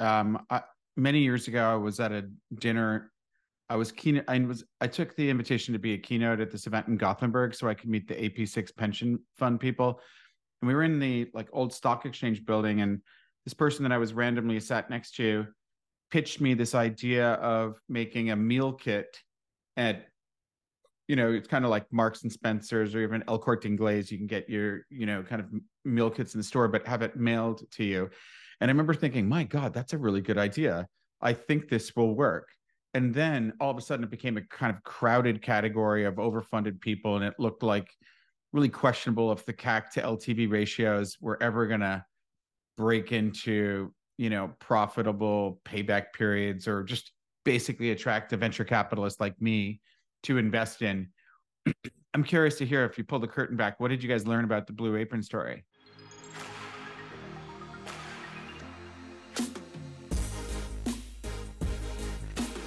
Um, I, many years ago, I was at a dinner. I was keen. I was. I took the invitation to be a keynote at this event in Gothenburg, so I could meet the AP6 pension fund people. And we were in the like old stock exchange building, and this person that I was randomly sat next to pitched me this idea of making a meal kit at you know it's kind of like marks and spencers or even el corte inglés you can get your you know kind of meal kits in the store but have it mailed to you and i remember thinking my god that's a really good idea. I think this will work. And then all of a sudden it became a kind of crowded category of overfunded people and it looked like really questionable if the cac to ltv ratios were ever going to break into you know profitable payback periods or just basically attract a venture capitalist like me to invest in. I'm curious to hear if you pull the curtain back what did you guys learn about the blue apron story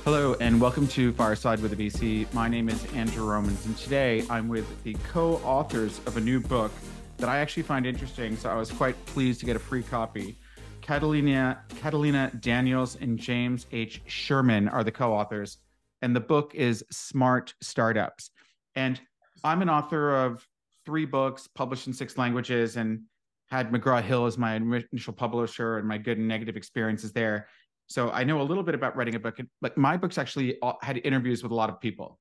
Hello and welcome to Fireside with a VC. My name is Andrew Romans, and today I'm with the co authors of a new book that I actually find interesting. So I was quite pleased to get a free copy. Catalina, Catalina Daniels and James H. Sherman are the co authors, and the book is Smart Startups. And I'm an author of three books published in six languages and had McGraw Hill as my initial publisher and my good and negative experiences there. So I know a little bit about writing a book. Like my books actually had interviews with a lot of people.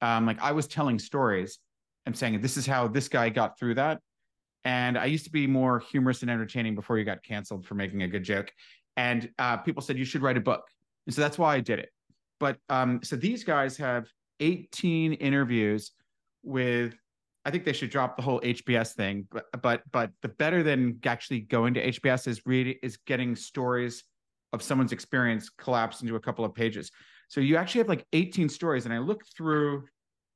Um, like I was telling stories and saying, this is how this guy got through that. And I used to be more humorous and entertaining before you got canceled for making a good joke. And uh, people said you should write a book, and so that's why I did it. But um, so these guys have 18 interviews with. I think they should drop the whole HBS thing, but but but the better than actually going to HBS is reading is getting stories of someone's experience collapsed into a couple of pages. So you actually have like 18 stories, and I looked through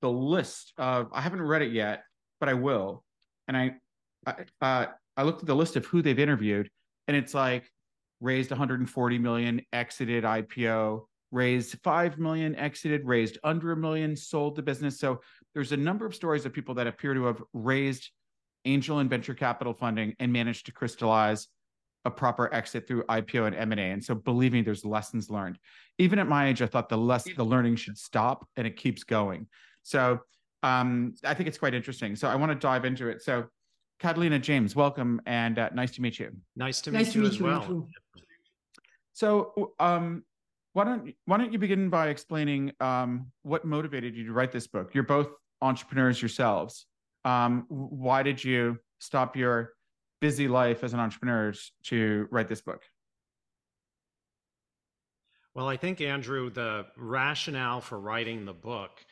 the list of. I haven't read it yet, but I will. And I uh, I looked at the list of who they've interviewed, and it's like raised 140 million, exited IPO, raised 5 million, exited, raised under a million, sold the business. So there's a number of stories of people that appear to have raised angel and venture capital funding and managed to crystallize a proper exit through IPO and M&A. And so believe me, there's lessons learned. Even at my age, I thought the less the learning should stop and it keeps going. So um, I think it's quite interesting. So I want to dive into it. So Catalina James, welcome and uh, nice to meet you. Nice to meet nice you to meet as you well. So, um, why don't why don't you begin by explaining um, what motivated you to write this book? You're both entrepreneurs yourselves. Um, why did you stop your busy life as an entrepreneur to write this book? Well, I think Andrew, the rationale for writing the book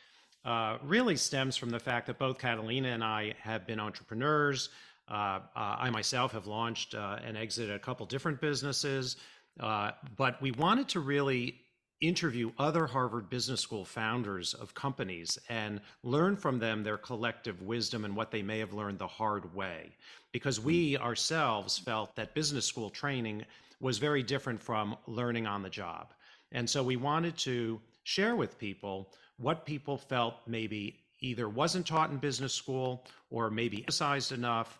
uh, really stems from the fact that both Catalina and I have been entrepreneurs. Uh, uh, I myself have launched uh, and exited a couple different businesses, uh, but we wanted to really interview other Harvard Business School founders of companies and learn from them their collective wisdom and what they may have learned the hard way. Because we ourselves felt that business school training was very different from learning on the job. And so we wanted to share with people what people felt maybe either wasn't taught in business school or maybe emphasized enough,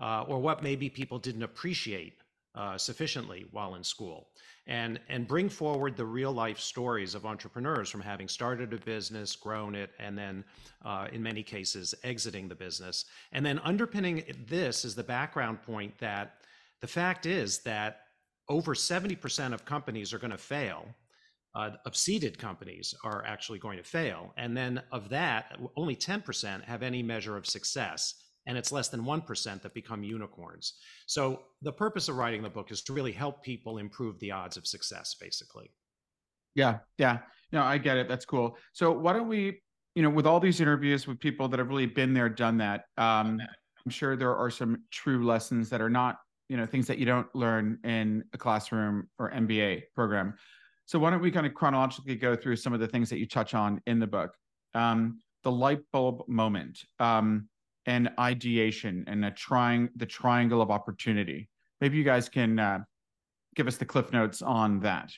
uh, or what maybe people didn't appreciate uh, sufficiently while in school. And, and bring forward the real life stories of entrepreneurs from having started a business, grown it, and then uh, in many cases exiting the business. And then underpinning this is the background point that the fact is that over 70% of companies are going to fail uh, of seeded companies are actually going to fail. And then of that, only 10% have any measure of success. And it's less than 1% that become unicorns. So the purpose of writing the book is to really help people improve the odds of success, basically. Yeah, yeah. No, I get it. That's cool. So why don't we, you know, with all these interviews with people that have really been there, done that, um, I'm sure there are some true lessons that are not, you know, things that you don't learn in a classroom or MBA program. So why don't we kind of chronologically go through some of the things that you touch on in the book? Um, the light bulb moment, um, and ideation, and a trying the triangle of opportunity. Maybe you guys can uh, give us the cliff notes on that.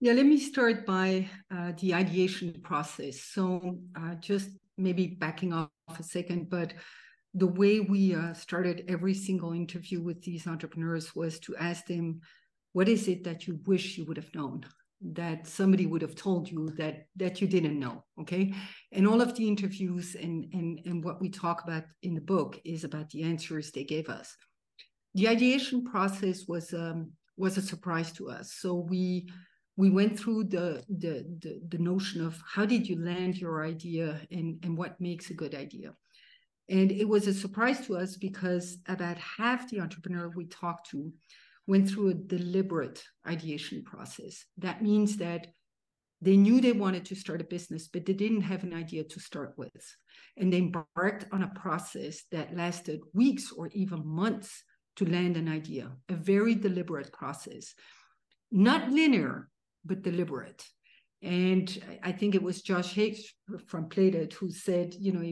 Yeah, let me start by uh, the ideation process. So uh, just maybe backing off a second, but the way we uh, started every single interview with these entrepreneurs was to ask them, what is it that you wish you would have known? That somebody would have told you that that you didn't know okay? And all of the interviews and and and what we talk about in the book is about the answers they gave us. The ideation process was um was a surprise to us. So we we went through the, the the the notion of how did you land your idea and and what makes a good idea? And it was a surprise to us because about half the entrepreneur we talked to went through a deliberate ideation process. That means that they knew they wanted to start a business, but they didn't have an idea to start with. And they embarked on a process that lasted weeks or even months to land an idea, a very deliberate process. Not linear, but deliberate. And I think it was Josh Hix from Plated who said, you know,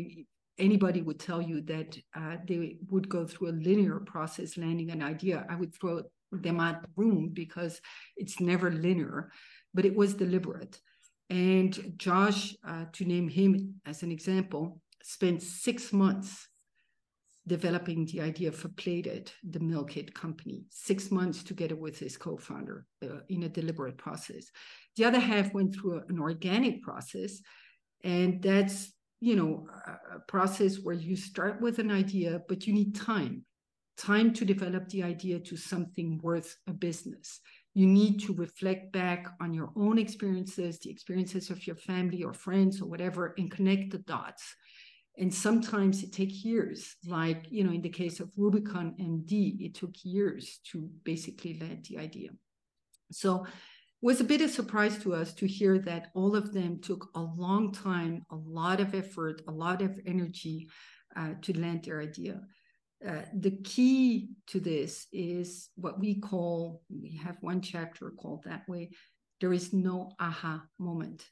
anybody would tell you that uh, they would go through a linear process landing an idea. I would throw out room because it's never linear, but it was deliberate. And Josh, uh, to name him as an example, spent six months developing the idea for Plated, the Kit company, six months together with his co-founder uh, in a deliberate process. The other half went through an organic process, and that's you know a process where you start with an idea, but you need time time to develop the idea to something worth a business. You need to reflect back on your own experiences, the experiences of your family or friends or whatever, and connect the dots. And sometimes it takes years, like you know, in the case of Rubicon MD, it took years to basically land the idea. So it was a bit of surprise to us to hear that all of them took a long time, a lot of effort, a lot of energy uh, to land their idea. Uh, the key to this is what we call, we have one chapter called that way, there is no aha moment.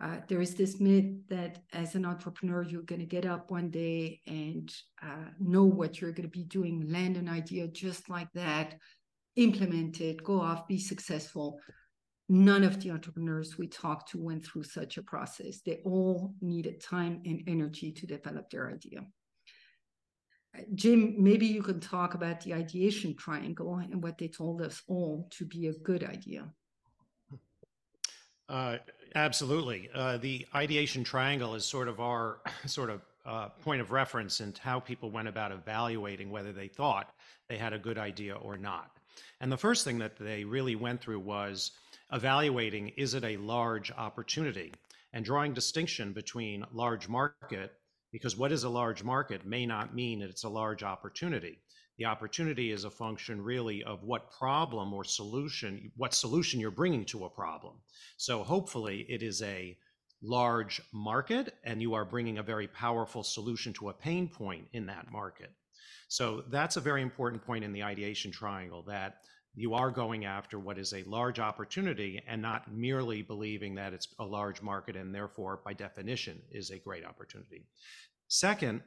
Uh, there is this myth that as an entrepreneur, you're going to get up one day and uh, know what you're going to be doing, land an idea just like that, implement it, go off, be successful. None of the entrepreneurs we talked to went through such a process. They all needed time and energy to develop their idea. Jim, maybe you can talk about the ideation triangle and what they told us all to be a good idea. Uh, absolutely. Uh, the ideation triangle is sort of our sort of uh, point of reference and how people went about evaluating whether they thought they had a good idea or not. And the first thing that they really went through was evaluating is it a large opportunity and drawing distinction between large market because what is a large market may not mean that it's a large opportunity. The opportunity is a function really of what problem or solution, what solution you're bringing to a problem. So hopefully it is a large market and you are bringing a very powerful solution to a pain point in that market. So that's a very important point in the ideation triangle that you are going after what is a large opportunity and not merely believing that it's a large market and therefore by definition is a great opportunity. Second,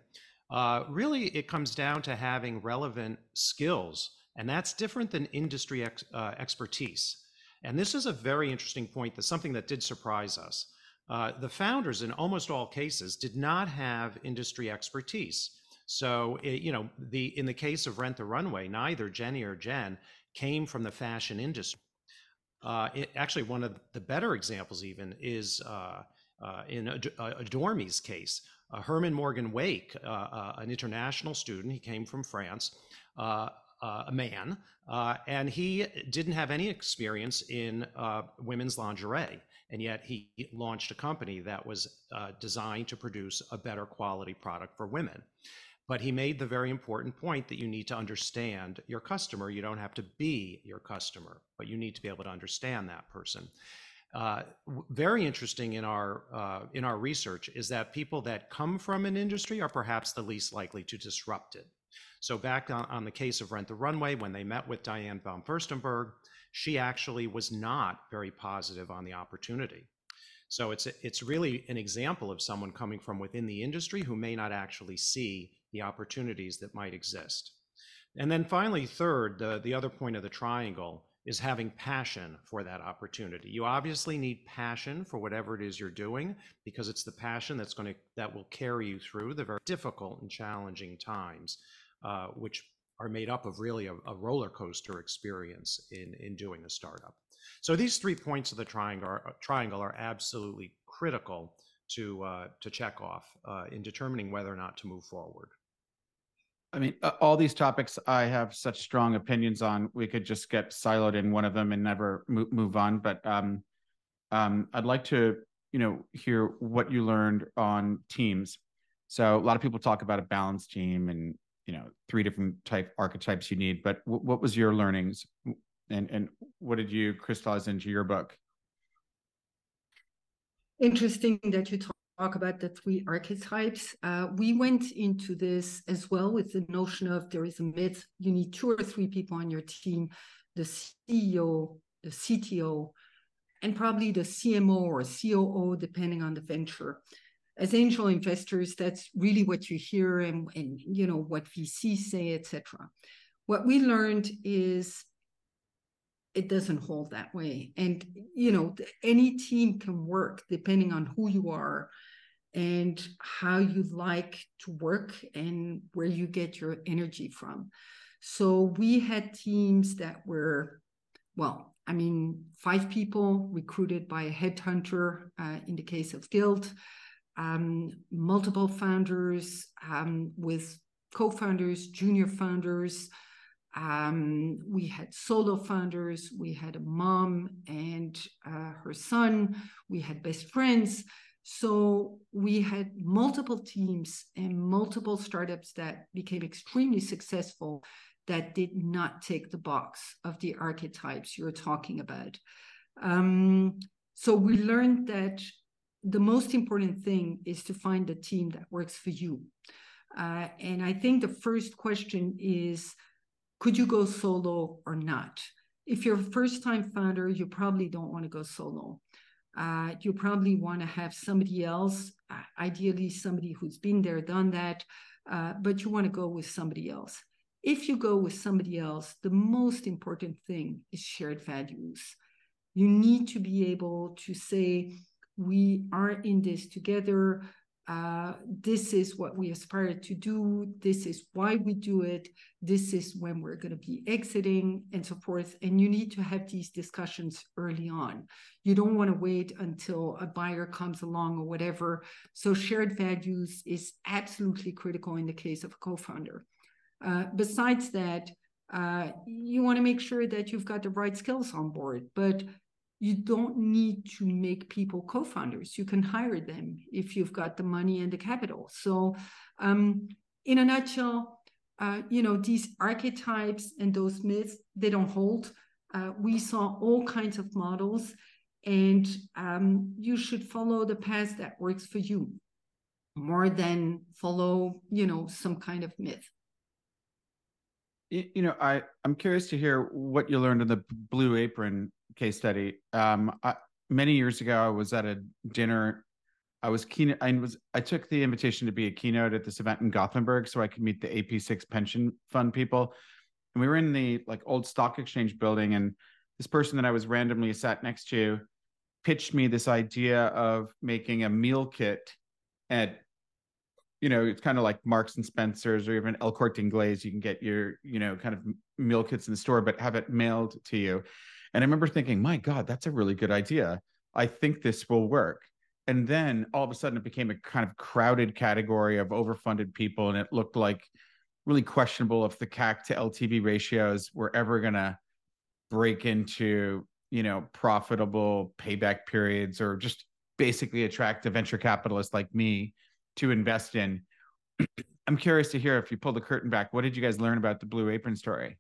uh, really it comes down to having relevant skills and that's different than industry ex, uh, expertise. And this is a very interesting point. That's something that did surprise us. Uh, the founders, in almost all cases, did not have industry expertise. So, it, you know, the in the case of Rent the Runway, neither Jenny or Jen came from the fashion industry. Uh, it, actually, one of the better examples even is uh, uh, in Adore.me's case. Uh, Herman Morgan Wake, uh, uh, an international student, he came from France, uh, a man, and he didn't have any experience in women's lingerie. And yet he launched a company that was designed to produce a better quality product for women. But he made the very important point that you need to understand your customer. You don't have to be your customer, but you need to be able to understand that person. Uh, very interesting in our uh, in our research is that people that come from an industry are perhaps the least likely to disrupt it. So back on, on the case of Rent the Runway, when they met with Diane von Furstenberg, she actually was not very positive on the opportunity. So it's it's really an example of someone coming from within the industry who may not actually see the opportunities that might exist. And then finally, third, the, the other point of the triangle is having passion for that opportunity. You obviously need passion for whatever it is you're doing because it's the passion that's going to that will carry you through the very difficult and challenging times, uh, which are made up of really a, a, roller coaster experience in in doing a startup. So these three points of the triangle are, triangle are absolutely critical to uh, to check off uh, in determining whether or not to move forward. I mean, all these topics I have such strong opinions on. We could just get siloed in one of them and never move, on. But um, um, I'd like to, you know, hear what you learned on teams. So a lot of people talk about a balanced team and you know three different type archetypes you need. But w- what was your learnings, and and what did you crystallize into your book? Interesting that you talk about the three archetypes. Uh, we went into this as well with the notion of there is a myth. You need two or three people on your team, the CEO, the CTO, and probably the CMO or COO, depending on the venture. As angel investors, that's really what you hear and, and you know what VCs say, etc. What we learned is it doesn't hold that way. And you know, any team can work depending on who you are and how you like to work and where you get your energy from. So we had teams that were, well, I mean, five people recruited by a headhunter uh, in the case of Gilt, um, multiple founders um, with co founders, junior founders. Um, we had solo founders, we had a mom and uh, her son, we had best friends. So we had multiple teams and multiple startups that became extremely successful that did not take the box of the archetypes you're talking about. Um, so we learned that the most important thing is to find a team that works for you. Uh, and I think the first question is could you go solo or not? If you're a first time founder, you probably don't want to go solo. Uh, you probably want to have somebody else, uh, ideally somebody who's been there, done that, uh, but you want to go with somebody else. If you go with somebody else, the most important thing is shared values. You need to be able to say, we are in this together uh, this is what we aspire to do. This is why we do it. This is when we're going to be exiting and so forth. And you need to have these discussions early on. You don't want to wait until a buyer comes along or whatever. So, shared values is absolutely critical in the case of a co founder. Uh, besides that, uh, you want to make sure that you've got the right skills on board. But you don't need to make people co-founders. You can hire them if you've got the money and the capital. So um, in a nutshell uh, you know these archetypes and those myths they don't hold. Uh, we saw all kinds of models and um, you should follow the path that works for you more than follow you know some kind of myth. You know i i'm curious to hear what you learned in the blue apron case study. Um, I, many years ago, I was at a dinner. I was keen. I was. I took the invitation to be a keynote at this event in Gothenburg, so I could meet the AP6 pension fund people. And we were in the like old stock exchange building, and this person that I was randomly sat next to pitched me this idea of making a meal kit at you know it's kind of like marks and spencers or even el corte inglés you can get your you know kind of meal kits in the store but have it mailed to you and I remember thinking, my God, that's a really good idea. I think this will work. And then all of a sudden it became a kind of crowded category of overfunded people. And it looked like really questionable if the CAC to LTV ratios were ever going to break into, you know, profitable payback periods or just basically attract a venture capitalist like me to invest in. I'm curious to hear if you pull the curtain back, what did you guys learn about the Blue Apron story?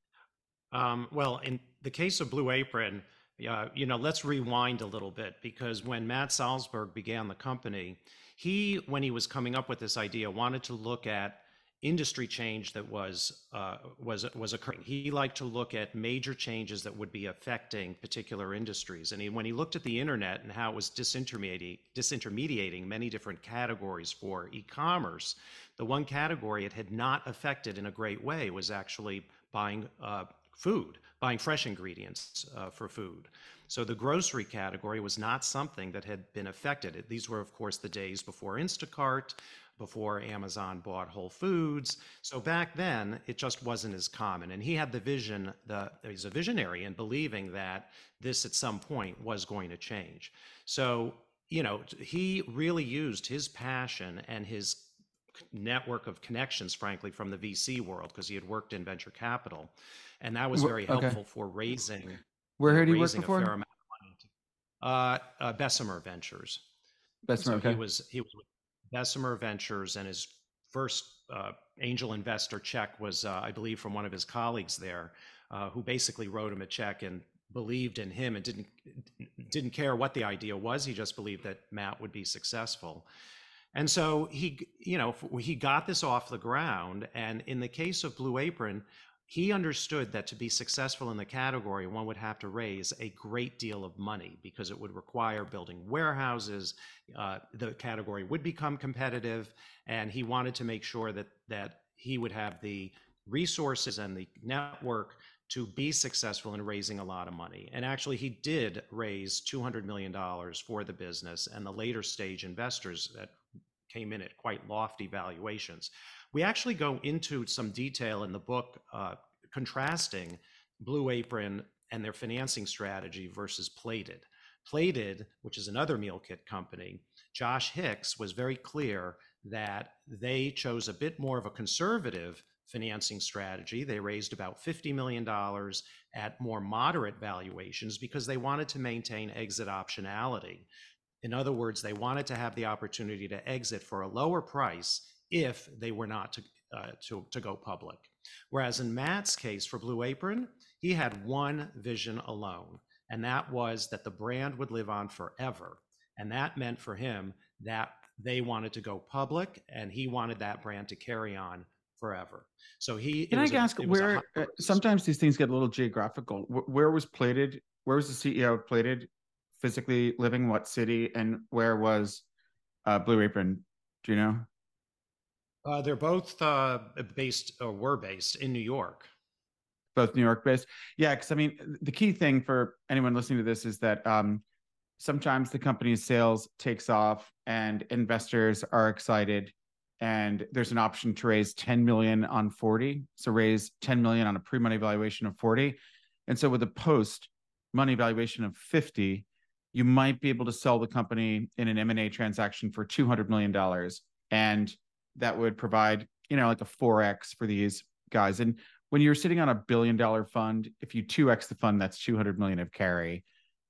Um, well, in the case of Blue Apron, uh, you know, let's rewind a little bit because when Matt Salzberg began the company, he, when he was coming up with this idea, wanted to look at industry change that was uh, was was occurring. He liked to look at major changes that would be affecting particular industries. And he, when he looked at the internet and how it was disintermediating, disintermediating many different categories for e-commerce, the one category it had not affected in a great way was actually buying uh, food, buying fresh ingredients uh, for food. So the grocery category was not something that had been affected. These were, of course, the days before Instacart, before Amazon bought Whole Foods. So back then, it just wasn't as common. And he had the vision, the, he's a visionary in believing that this at some point was going to change. So, you know, he really used his passion and his network of connections, frankly, from the VC world, because he had worked in venture capital. And that was very helpful okay. for raising. Where had he worked before? A fair amount of money. Uh, uh, Bessemer Ventures. Bessemer, so okay. He was, he was with Bessemer Ventures, and his first uh, angel investor check was, uh, I believe, from one of his colleagues there, uh, who basically wrote him a check and believed in him and didn't didn't care what the idea was. He just believed that Matt would be successful. And so he, you know, he got this off the ground. And in the case of Blue Apron, he understood that to be successful in the category, one would have to raise a great deal of money because it would require building warehouses. Uh, the category would become competitive, and he wanted to make sure that that he would have the resources and the network to be successful in raising a lot of money. And actually, he did raise $200 million for the business, and the later stage investors that came in at quite lofty valuations. We actually go into some detail in the book uh, contrasting Blue Apron and their financing strategy versus Plated. Plated, which is another meal kit company, Josh Hix was very clear that they chose a bit more of a conservative financing strategy. They raised about $50 million at more moderate valuations because they wanted to maintain exit optionality. In other words, they wanted to have the opportunity to exit for a lower price if they were not to, uh, to, to go public. Whereas in Matt's case for Blue Apron, he had one vision alone, and that was that the brand would live on forever. And that meant for him that they wanted to go public and he wanted that brand to carry on forever. So he can I ask where uh, sometimes these things get a little geographical. Where was plated? Where was the CEO of plated physically living? What city? And where was uh, Blue Apron? Do you know? Uh, they're both uh, based or were based in New York. Both New York based. Yeah, because I mean, the key thing for anyone listening to this is that um, sometimes the company's sales takes off and investors are excited and there's an option to raise 10 million on 40 so raise 10 million on a pre-money valuation of 40 and so with a post money valuation of 50 you might be able to sell the company in an m&a transaction for 200 million dollars and that would provide, you know, like a 4x for these guys. And when you're sitting on a billion dollar fund, if you 2x the fund, that's 200 million of carry.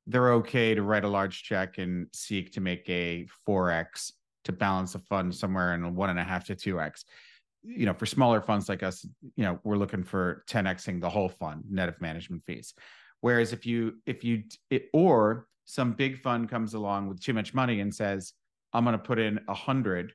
They're okay to write a large check and seek to make a 4x to balance the fund somewhere in one and a half to 2x. You know, for smaller funds like us, you know, we're looking for 10xing the whole fund net of management fees. Whereas if you, if you, it, or some big fund comes along with too much money and says, I'm going to put in a hundred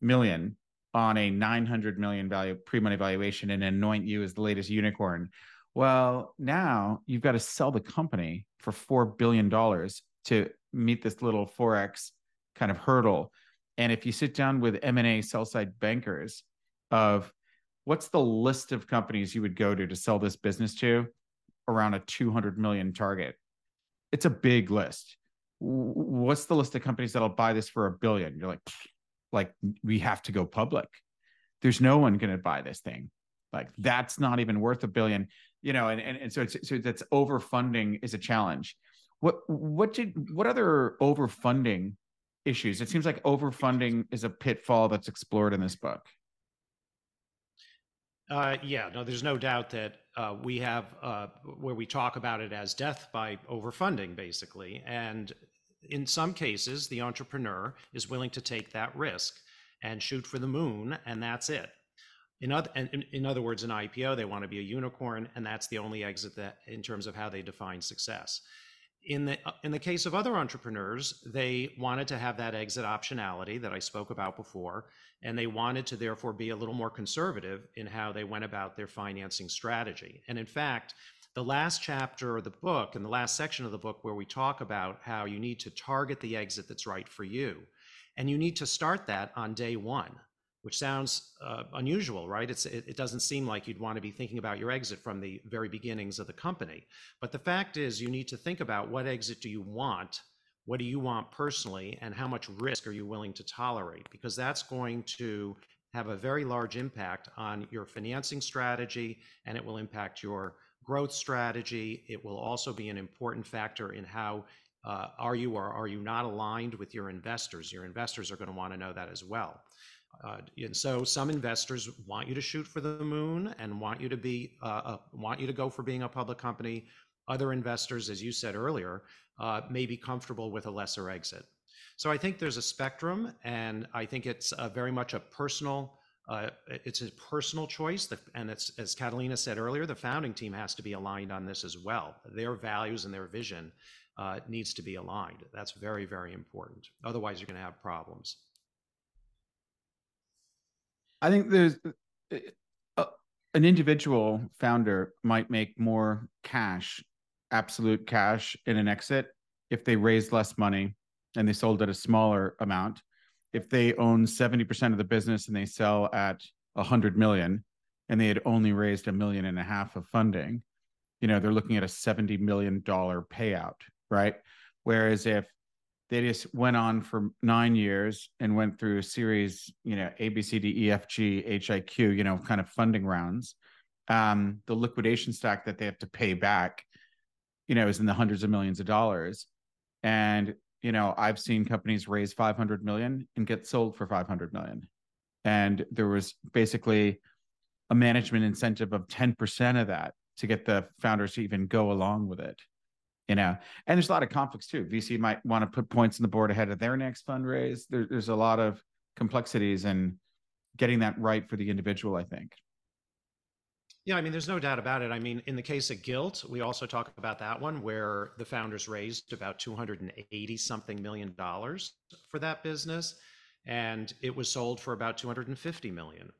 million on a 900 million value pre-money valuation and anoint you as the latest unicorn. Well now you've got to sell the company for 4 billion dollars to meet this little forex kind of hurdle. And if you sit down with m&a sell side bankers of what's the list of companies you would go to to sell this business to? Around a 200 million target. It's a big list. What's the list of companies that'll buy this for a billion? You're like like we have to go public. There's no one going to buy this thing. Like that's not even worth a billion you know and, and, and so it's so that's overfunding is a challenge. What what did what other overfunding issues? It seems like overfunding is a pitfall that's explored in this book. Uh, yeah, no, there's no doubt that uh, we have uh, where we talk about it as death by overfunding, basically. And in some cases, the entrepreneur is willing to take that risk and shoot for the moon, and that's it. In other, in, in other words, an IPO, they want to be a unicorn, and that's the only exit that, in terms of how they define success. In the uh, in the case of other entrepreneurs, they wanted to have that exit optionality that I spoke about before, and they wanted to therefore be a little more conservative in how they went about their financing strategy. And in fact, the last chapter of the book and the last section of the book where we talk about how you need to target the exit that's right for you. And you need to start that on day one. which sounds uh, unusual, right? It's, it, it, doesn't seem like you'd want to be thinking about your exit from the very beginnings of the company. But the fact is, you need to think about what exit do you want? What do you want personally? And how much risk are you willing to tolerate? Because that's going to have a very large impact on your financing strategy and it will impact your growth strategy. It will also be an important factor in how uh, are you or are you not aligned with your investors? Your investors are going to want to know that as well. Uh, and so some investors want you to shoot for the moon and want you to be uh, want you to go for being a public company. Other investors, as you said earlier, may be comfortable with a lesser exit. So I think there's a spectrum, and I think it's very much a personal. Uh, it's a personal choice, and it's as Catalina said earlier, the founding team has to be aligned on this as well. Their values and their vision uh, needs to be aligned. That's very, very important. Otherwise, you're going to have problems. I think there's uh, an individual founder might make more cash, absolute cash in an exit if they raised less money and they sold at a smaller amount. If they own 70% of the business and they sell at 100 million and they had only raised a million and a half of funding, you know, they're looking at a 70 million dollar payout, right? Whereas if they just went on for nine years and went through a series, you know, A, B, C, D, E, F, G, H, I, Q, you know, kind of funding rounds. Um, the liquidation stack that they have to pay back, you know, is in the hundreds of millions of dollars. And, you know, I've seen companies raise 500 million and get sold for 500 million. And there was basically a management incentive of 10% of that to get the founders to even go along with it you know? And there's a lot of conflicts too. Vc might want to put points on the board ahead of their next fundraise. There, there's a lot of complexities and getting that right for the individual i think yeah i mean there's no doubt about it i mean in the case of Gilt, we also talk about that one where the founders raised about 280 something million dollars for that business and it was sold for about 250 million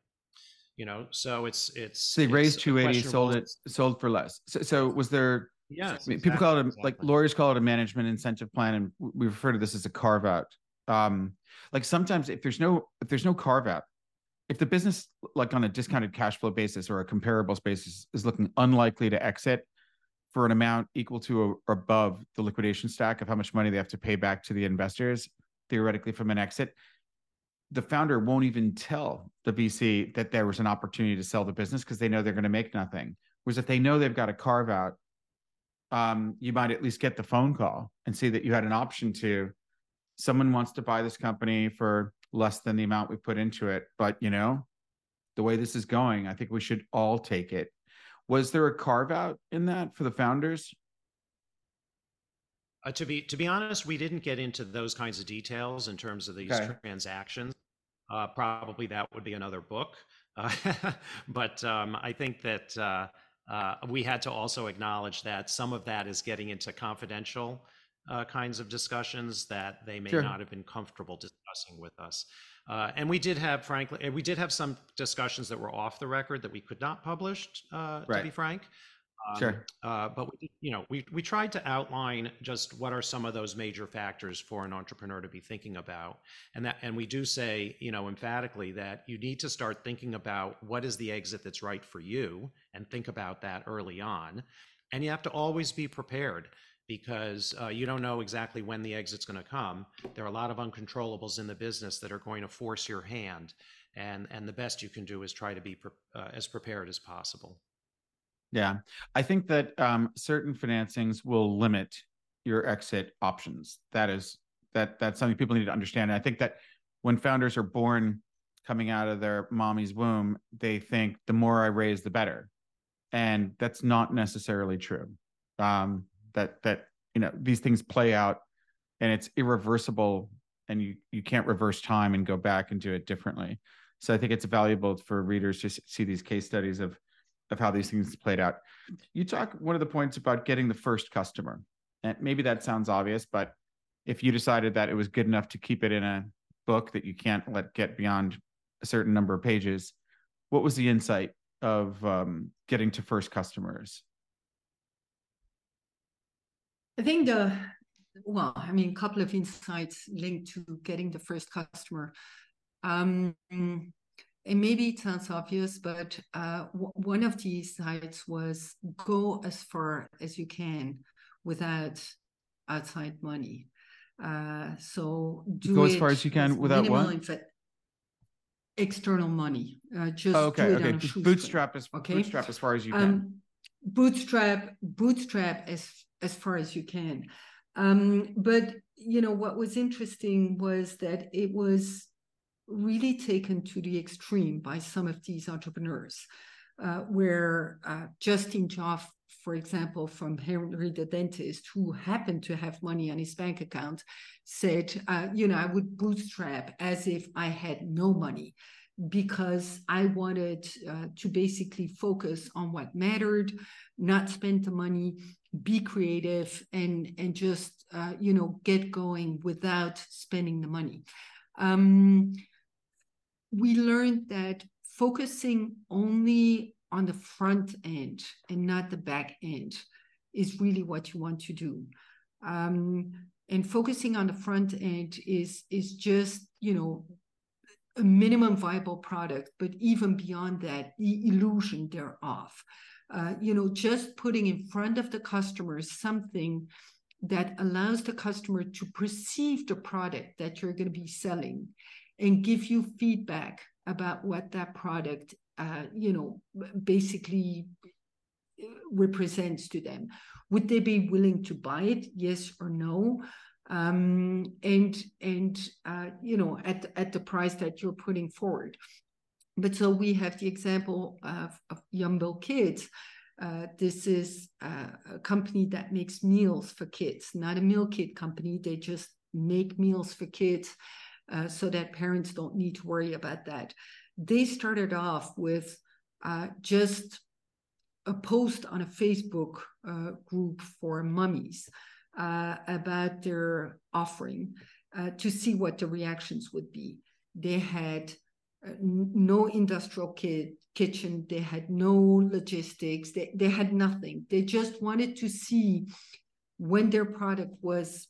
you know so it's it's so they raised 280 sold it sold for less so, so was there yeah, I mean, people call it a, exactly. like lawyers call it a management incentive plan, and we refer to this as a carve out. Um, like sometimes if there's no if there's no carve out, if the business like on a discounted cash flow basis or a comparable basis is looking unlikely to exit for an amount equal to or above the liquidation stack of how much money they have to pay back to the investors theoretically from an exit, the founder won't even tell the VC that there was an opportunity to sell the business because they know they're going to make nothing. Whereas if they know they've got a carve out um, you might at least get the phone call and see that you had an option to someone wants to buy this company for less than the amount we put into it but you know the way this is going i think we should all take it. Was there a carve out in that for the founders? Uh, to be to be honest we didn't get into those kinds of details in terms of these okay. transactions. Uh, probably that would be another book. Uh, but um, i think that uh, uh, we had to also acknowledge that some of that is getting into confidential uh, kinds of discussions that they may sure. not have been comfortable discussing with us. Uh, and we did have, frankly, we did have some discussions that were off the record that we could not publish, uh, right. to be frank. Um, sure. Uh, but we, you know, we we tried to outline just what are some of those major factors for an entrepreneur to be thinking about, and that, and we do say, you know, emphatically that you need to start thinking about what is the exit that's right for you, and think about that early on, and you have to always be prepared because uh, you don't know exactly when the exit's going to come. There are a lot of uncontrollables in the business that are going to force your hand, and and the best you can do is try to be pre- uh, as prepared as possible. Yeah, I think that um, certain financings will limit your exit options. That is that that's something people need to understand. And I think that when founders are born coming out of their mommy's womb, they think the more I raise, the better, and that's not necessarily true. Um, that that you know these things play out, and it's irreversible, and you you can't reverse time and go back and do it differently. So I think it's valuable for readers to see these case studies of of how these things played out. You talk one of the points about getting the first customer, and maybe that sounds obvious, but if you decided that it was good enough to keep it in a book that you can't let get beyond a certain number of pages, what was the insight of um, getting to first customers? I think the well, I mean, a couple of insights linked to getting the first customer. Um, and maybe it sounds obvious, but uh, w- one of these sites was go as far as you can without outside money. Uh, so do go as far as you can without what? Inf- external money. Uh, just oh, okay, okay. Bootstrap as okay. bootstrap as far as you can. Bootstrap, bootstrap as as far as you can. Um, but you know what was interesting was that it was really taken to the extreme by some of these entrepreneurs, uh, where uh, Justin Joffe, for example, from Henry the Dentist, who happened to have money on his bank account, said, uh, you know, I would bootstrap as if I had no money because I wanted uh, to basically focus on what mattered, not spend the money, be creative, and and just uh, you know get going without spending the money. Um, we learned that focusing only on the front end and not the back end is really what you want to do. Um, and focusing on the front end is is just you know a minimum viable product, but even beyond that, the illusion thereof. Uh, you know, just putting in front of the customer something that allows the customer to perceive the product that you're going to be selling and give you feedback about what that product, uh, you know, basically uh, represents to them. Would they be willing to buy it? Yes or no? Um, and and uh, you know at at the price that you're putting forward. But so we have the example of, of Yumble Kids. Uh, this is uh, a company that makes meals for kids, not a meal kit company. They just make meals for kids uh, so that parents don't need to worry about that. They started off with uh, just a post on a Facebook group for mummies uh, about their offering uh, to see what the reactions would be. They had no industrial kit, kitchen, they had no logistics, they, they had nothing. They just wanted to see when their product was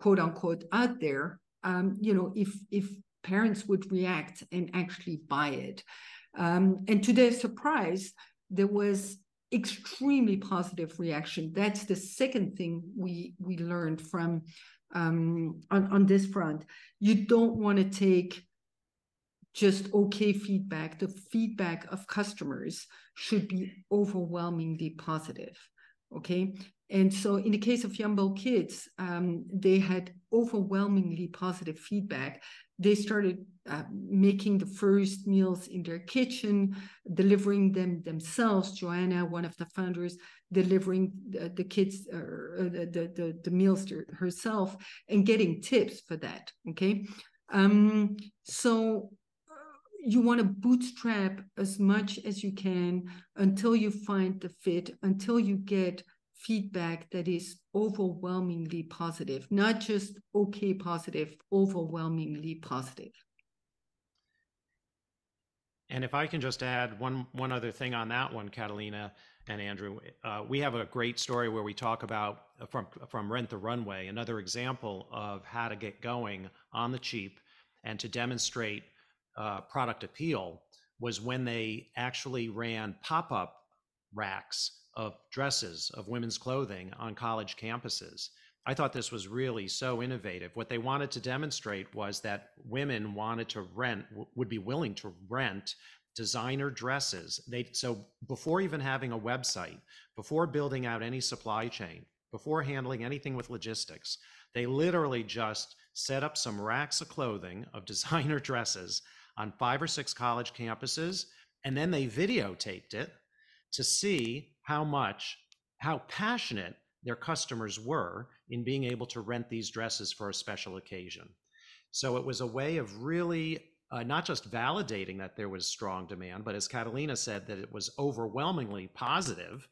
quote unquote out there um, you know, if if parents would react and actually buy it. Um, and to their surprise, there was extremely positive reaction. That's the second thing we we learned from um, on on this front. You don't want to take just okay feedback. The feedback of customers should be overwhelmingly positive. Okay, and so, in the case of Yumble Kids, um, they had overwhelmingly positive feedback. They started uh, making the first meals in their kitchen, delivering them themselves. Joanna, one of the founders, delivering the, the kids uh, the, the, the, meals herself and getting tips for that. Okay. Um, so, uh, you want to bootstrap as much as you can until you find the fit, until you get feedback that is overwhelmingly positive, not just okay positive, overwhelmingly positive. And if I can just add one one other thing on that one, Catalina and Andrew, uh, we have a great story where we talk about uh, from from Rent the Runway, another example of how to get going on the cheap and to demonstrate uh, product appeal was when they actually ran pop up racks of dresses, of women's clothing on college campuses. I thought this was really so innovative. What they wanted to demonstrate was that women wanted to rent, would be willing to rent designer dresses. They so before even having a website, before building out any supply chain, before handling anything with logistics, they literally just set up some racks of clothing of designer dresses on five or six college campuses, and then they videotaped it to see how much, how passionate their customers were in being able to rent these dresses for a special occasion. So it was a way of really uh, not just validating that there was strong demand, but as Catalina said, that it was overwhelmingly positive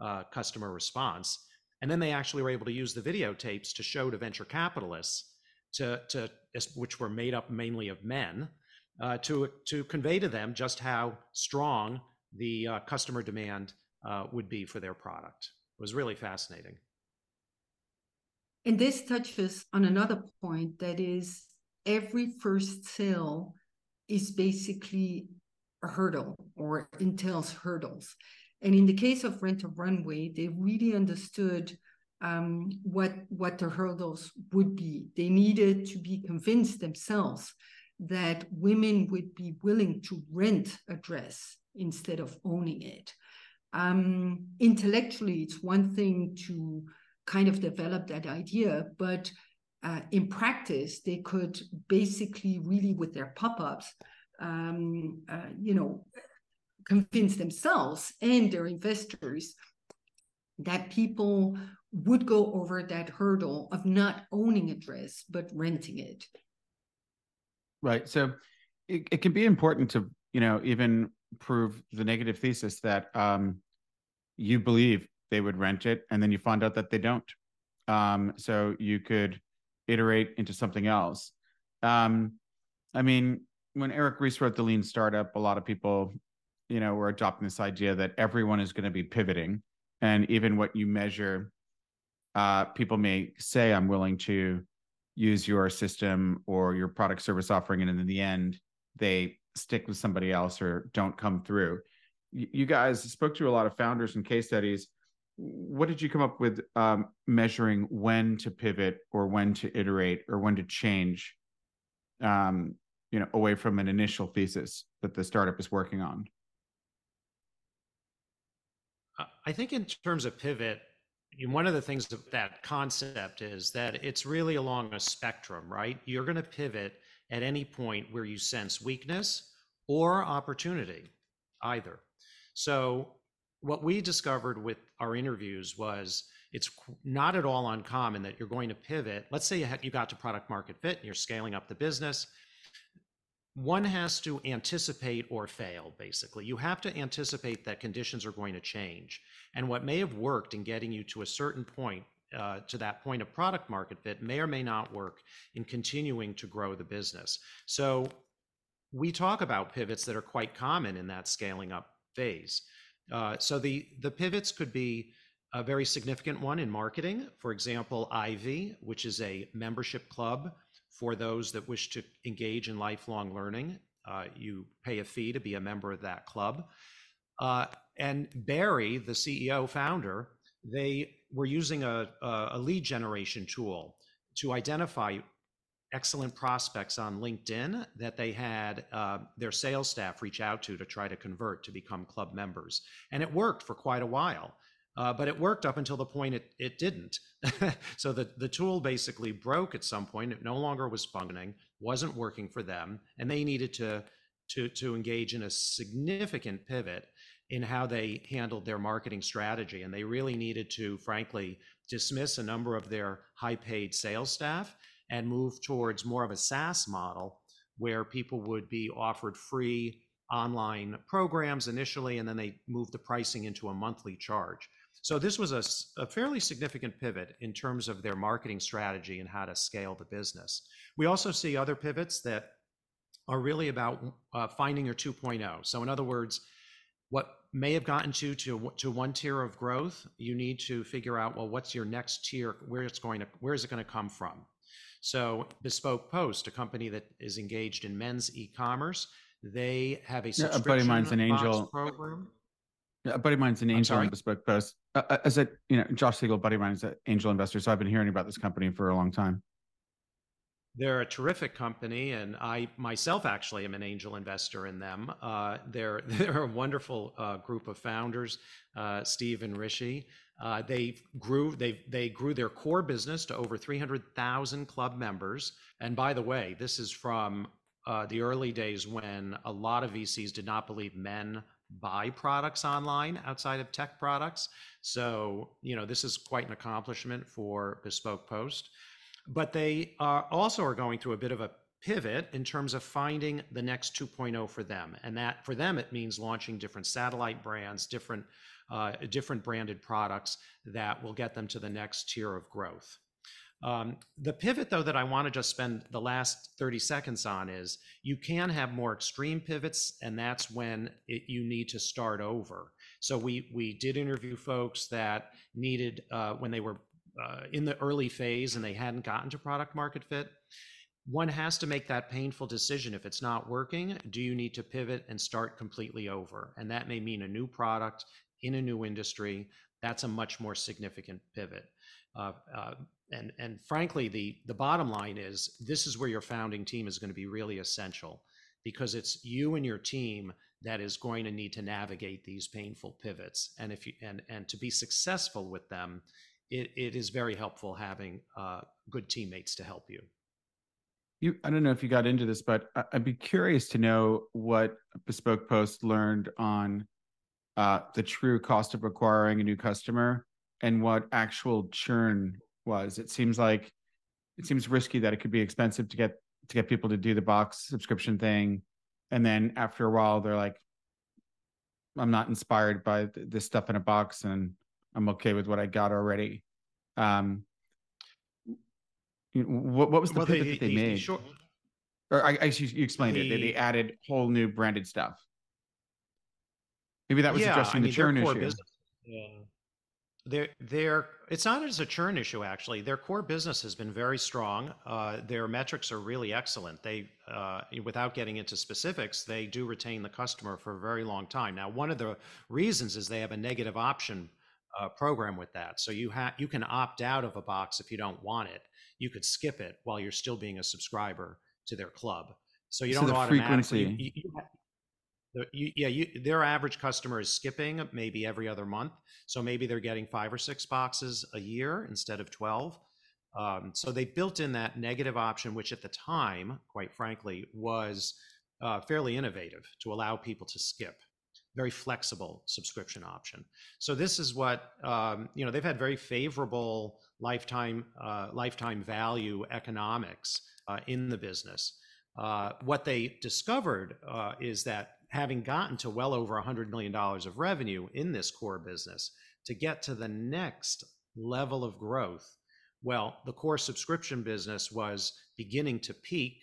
uh, customer response. And then they actually were able to use the videotapes to show to venture capitalists, to, to which were made up mainly of men, uh, to to convey to them just how strong the uh, customer demand would be for their product. It was really fascinating. And this touches on another point that is every first sale is basically a hurdle or entails hurdles. And in the case of Rent a Runway, they really understood um, what what the hurdles would be. They needed to be convinced themselves that women would be willing to rent a dress instead of owning it. Um, intellectually, it's one thing to kind of develop that idea, but uh, in practice, they could basically really, with their pop-ups, um, uh, you know, convince themselves and their investors that people would go over that hurdle of not owning a dress but renting it. Right. So it, it can be important to, you know, even prove the negative thesis that um, you believe they would rent it and then you find out that they don't. Um, so you could iterate into something else. Um, I mean, when Eric Ries wrote the Lean Startup, a lot of people, you know, were adopting this idea that everyone is going to be pivoting, and even what you measure, uh, people may say, "I'm willing to use your system or your product service offering," and in the end, they stick with somebody else or don't come through. You guys spoke to a lot of founders and case studies. What did you come up with um, measuring when to pivot or when to iterate or when to change um, you know away from an initial thesis that the startup is working on? I think in terms of pivot one of the things that, that concept is that it's really along a spectrum right? You're going to pivot at any point where you sense weakness or opportunity either so what we discovered with our interviews was it's not at all uncommon that you're going to pivot. Let's say you got to product market fit and you're scaling up the business. One has to anticipate or fail, basically. You have to anticipate that conditions are going to change. And what may have worked in getting you to a certain point, uh, to that point of product market fit, may or may not work in continuing to grow the business. So we talk about pivots that are quite common in that scaling up phase. Uh, so the pivots could be a very significant one in marketing. For example, Ivy, which is a membership club for those that wish to engage in lifelong learning. Uh, you pay a fee to be a member of that club. Uh, and Barry, the CEO founder, they were using a lead generation tool to identify excellent prospects on LinkedIn that they had uh, their sales staff reach out to to try to convert to become club members. And it worked for quite a while. Uh, but it worked up until the point it, it didn't. so the, the tool basically broke at some point. It no longer was functioning, wasn't working for them, and they needed to, to, to engage in a significant pivot in how they handled their marketing strategy. And they really needed to, frankly, dismiss a number of their high paid sales staff and move towards more of a SaaS model where people would be offered free online programs initially, and then they move the pricing into a monthly charge. So this was a, a, fairly significant pivot in terms of their marketing strategy and how to scale the business. We also see other pivots that are really about uh, finding your 2.0. So in other words, what may have gotten you to, to one tier of growth, you need to figure out, well, what's your next tier, where it's going to, where is it going to come from? So Bespoke Post, a company that is engaged in men's e-commerce, they have a subscription yeah, a buddy of mine's an angel program. Yeah, a buddy of mine's an angel in Bespoke Post. Uh, uh, as a you know, Josh Siegel, buddy of mine is an angel investor, so I've been hearing about this company for a long time. They're a terrific company, and I myself actually am an angel investor in them. Uh, they're they're a wonderful uh, group of founders, uh, Steve and Rishi. Uh, they grew they they grew their core business to over 300,000 club members. And by the way, this is from uh, the early days when a lot of VCs did not believe men buy products online outside of tech products. So you know this is quite an accomplishment for Bespoke Post. But they uh, also are going through a bit of a pivot in terms of finding the next 2.0 for them. And that for them, it means launching different satellite brands, different, different branded products that will get them to the next tier of growth. Um, the pivot, though, that I want to just spend the last 30 seconds on is you can have more extreme pivots, and that's when it, you need to start over. So we we did interview folks that needed uh, when they were uh, in the early phase and they hadn't gotten to product market fit one has to make that painful decision. If it's not working, do you need to pivot and start completely over? And that may mean a new product in a new industry. That's a much more significant pivot. Uh, uh, and and frankly, the the bottom line is this is where your founding team is going to be really essential because it's you and your team that is going to need to navigate these painful pivots. And if you and and to be successful with them, it, it is very helpful having uh, good teammates to help you. You, I don't know if you got into this, but I'd be curious to know what Bespoke Post learned on uh, the true cost of acquiring a new customer and what actual churn was. It seems like it seems risky that it could be expensive to get to get people to do the box subscription thing, and then after a while they're like, "I'm not inspired by this stuff in a box, and I'm okay with what I got already." Um, what, what was the well, pivot that they the, made? Short, or I, I you explained the, it. They, added whole new branded stuff. Maybe that was yeah, addressing I mean, the churn issue. Their, their, it's not as a churn issue actually. Their core business has been very strong. Uh, their metrics are really excellent. They, uh, without getting into specifics, they do retain the customer for a very long time. Now, one of the reasons is they have a negative option uh, program with that. So you have you can opt out of a box if you don't want it you could skip it while you're still being a subscriber to their club. So you don't so automatically. You, you, you, yeah, you, their average customer is skipping maybe every other month. So maybe they're getting five or six boxes a year instead of 12. Um, so they built in that negative option, which at the time, quite frankly, was uh, fairly innovative to allow people to skip. Very flexible subscription option. So this is what um, you know. They've had very favorable lifetime uh, lifetime value economics uh, in the business. Uh, what they discovered uh, is that having gotten to well over $100 million of revenue in this core business, to get to the next level of growth, well, the core subscription business was beginning to peak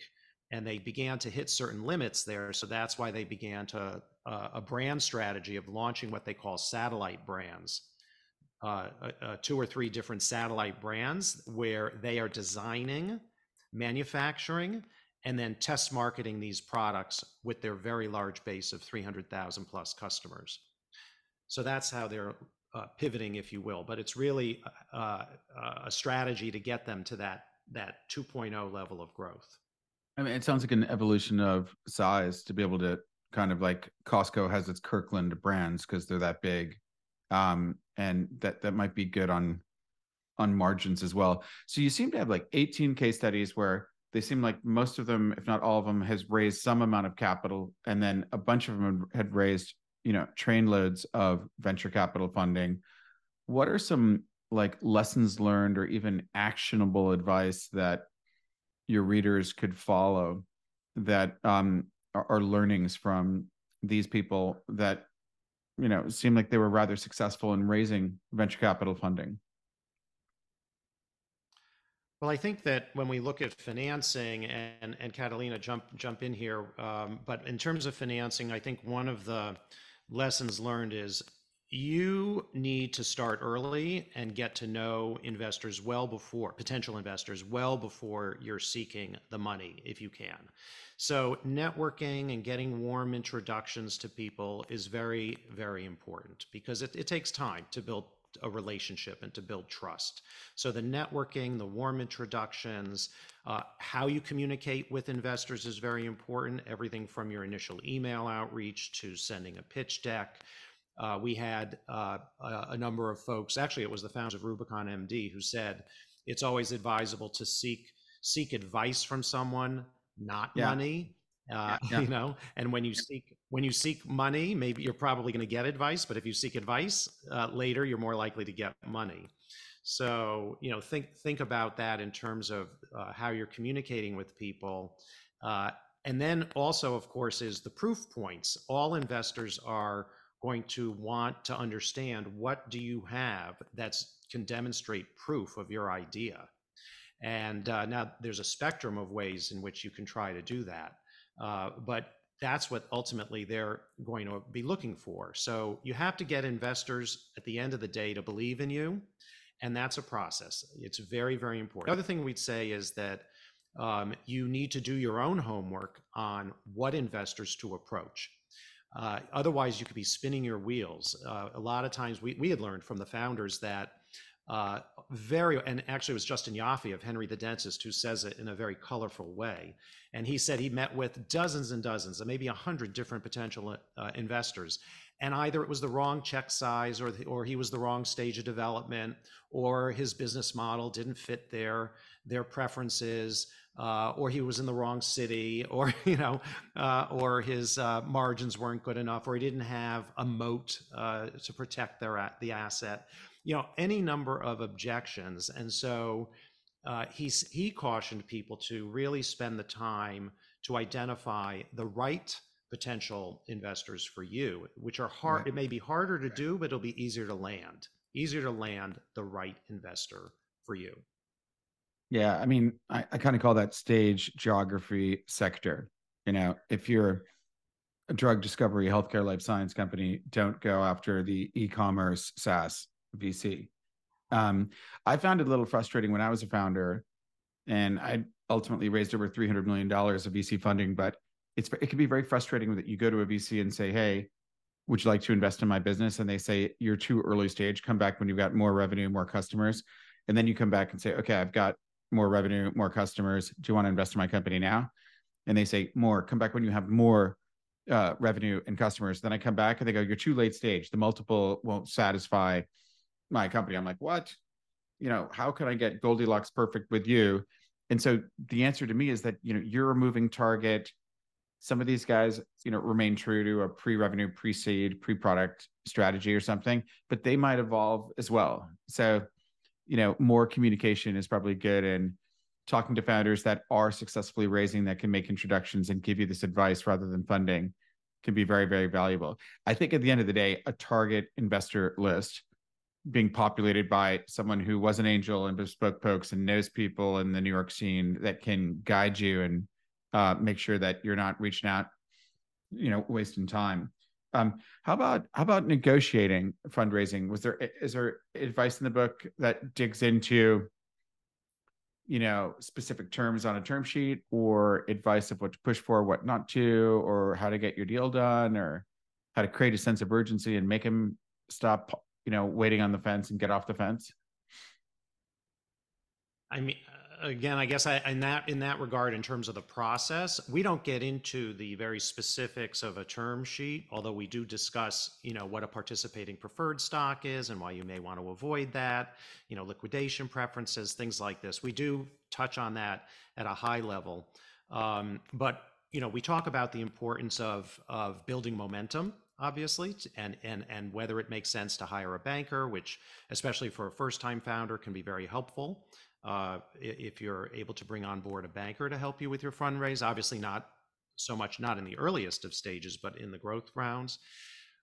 and they began to hit certain limits there. So that's why they began to uh, a brand strategy of launching what they call satellite brands uh, uh, two or three different satellite brands where they are designing, manufacturing, and then test marketing these products with their very large base of 300,000 plus customers. So that's how they're uh, pivoting, if you will. But it's really uh, uh, a strategy to get them to that that 2.0 level of growth. I mean, it sounds like an evolution of size to be able to kind of like Costco has its Kirkland brands because they're that big um, and that that might be good on on margins as well. So you seem to have like 18 case studies where they seem like most of them, if not all of them, has raised some amount of capital, and then a bunch of them had raised, you know, trainloads of venture capital funding. What are some like lessons learned or even actionable advice that your readers could follow that um, are, are learnings from these people that you know, seem like they were rather successful in raising venture capital funding. Well, I think that when we look at financing, and and Catalina jump jump in here, um, but in terms of financing, I think one of the lessons learned is you need to start early and get to know investors well before potential investors well before you're seeking the money if you can. So networking and getting warm introductions to people is very, very important because it, it takes time to build a relationship and to build trust. So the networking, the warm introductions, uh, how you communicate with investors is very important. Everything from your initial email outreach to sending a pitch deck. Uh, we had uh, a, number of folks. Actually, it was the founders of Rubicon MD who said it's always advisable to seek seek advice from someone not yeah. money uh, yeah. you know and when you seek when you seek money maybe you're probably going to get advice but if you seek advice uh, later you're more likely to get money. So you know think think about that in terms of uh, how you're communicating with people. Uh, and then also of course is the proof points. All investors are going to want to understand what do you have that can demonstrate proof of your idea? And uh, now there's a spectrum of ways in which you can try to do that. Uh, but that's what ultimately they're going to be looking for. So you have to get investors at the end of the day to believe in you. And that's a process. It's very, very important. The other thing we'd say is that um, you need to do your own homework on what investors to approach. Uh, otherwise, you could be spinning your wheels. Uh, a lot of times, we, we had learned from the founders that uh, very, and actually, it was Justin Joffe of Henry the Dentist who says it in a very colorful way. And he said he met with dozens and dozens, and maybe a hundred different potential uh, investors, and either it was the wrong check size, or the, or he was the wrong stage of development, or his business model didn't fit their their preferences, uh, or he was in the wrong city, or you know, uh, or his uh, margins weren't good enough, or he didn't have a moat uh, to protect their the asset. You know, any number of objections, and so uh, he's he cautioned people to really spend the time to identify the right potential investors for you, which are hard. Right. It may be harder to do, but it'll be easier to land. Easier to land the right investor for you. Yeah, I mean, I, I kind of call that stage geography sector. You know, if you're a drug discovery healthcare life science company, don't go after the e-commerce SaaS VC. Um, I found it a little frustrating when I was a founder, and I ultimately raised over three hundred million dollars of VC funding. But it's it can be very frustrating that you go to a VC and say, "Hey, would you like to invest in my business?" And they say, "You're too early stage. Come back when you've got more revenue, more customers." And then you come back and say, "Okay, I've got more revenue, more customers. Do you want to invest in my company now?" And they say, "More. Come back when you have more uh, revenue and customers." Then I come back and they go, "You're too late stage. The multiple won't satisfy my company." I'm like, "What?" You know, how can I get Goldilocks perfect with you? And so the answer to me is that you know you're a moving target some of these guys, you know, remain true to a pre-revenue, pre-seed, pre-product strategy or something, but they might evolve as well. So, you know, more communication is probably good and talking to founders that are successfully raising that can make introductions and give you this advice rather than funding can be very, very valuable. I think at the end of the day, a target investor list being populated by someone who was an angel and Bespoke Post and knows people in the New York scene that can guide you and uh, make sure that you're not reaching out, you know, wasting time. Um, how about how about negotiating fundraising? Was there is there advice in the book that digs into, you know, specific terms on a term sheet, or advice of what to push for, what not to, or how to get your deal done, or how to create a sense of urgency and make him stop, you know, waiting on the fence and get off the fence? I mean, again, I guess I, in that in that regard, in terms of the process, we don't get into the very specifics of a term sheet, although we do discuss, you know, what a participating preferred stock is and why you may want to avoid that, you know, liquidation preferences, things like this. We do touch on that at a high level, um, but you know, we talk about the importance of of building momentum obviously, and and and whether it makes sense to hire a banker, which especially for a first-time founder can be very helpful. Uh, if you're able to bring on board a banker to help you with your fundraise, obviously not so much not in the earliest of stages, but in the growth rounds.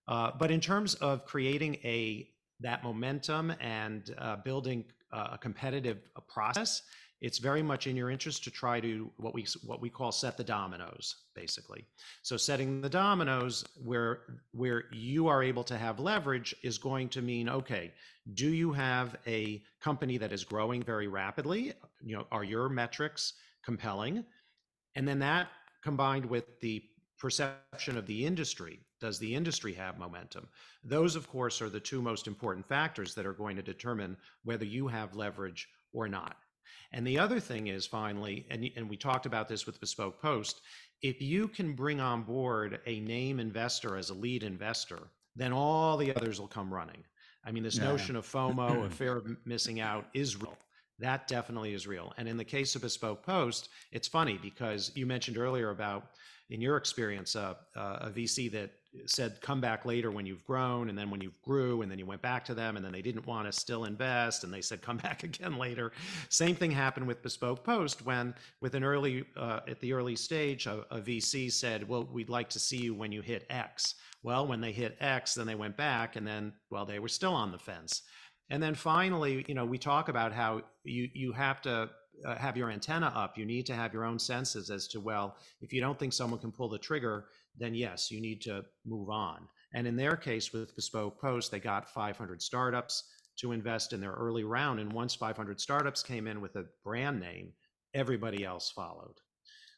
Uh, but in terms of creating a that momentum and uh, building a competitive process, it's very much in your interest to try to what we what we call set the dominoes basically. So setting the dominoes where where you are able to have leverage is going to mean okay do you have a company that is growing very rapidly? You know are your metrics compelling? And then that combined with the perception of the industry does the industry have momentum? Those of course are the two most important factors that are going to determine whether you have leverage or not and the other thing is finally, and, and we talked about this with Bespoke Post, if you can bring on board a name investor as a lead investor, then all the others will come running. I mean, this yeah. notion of FOMO, a fear of missing out, is real. That definitely is real. And in the case of Bespoke Post, it's funny because you mentioned earlier about, in your experience, uh, uh, a VC that said come back later when you've grown and then when you grew and then you went back to them and then they didn't want to still invest and they said come back again later. Same thing happened with bespoke post when with an early uh, at the early stage a, vc said well we'd like to see you when you hit x. Well when they hit x then they went back and then well they were still on the fence. And then finally you know we talk about how you have to uh, have your antenna up you need to have your own senses as to well if you don't think someone can pull the trigger then yes, you need to move on. And in their case with Bespoke Post, they got 500 startups to invest in their early round. And once 500 startups came in with a brand name, everybody else followed.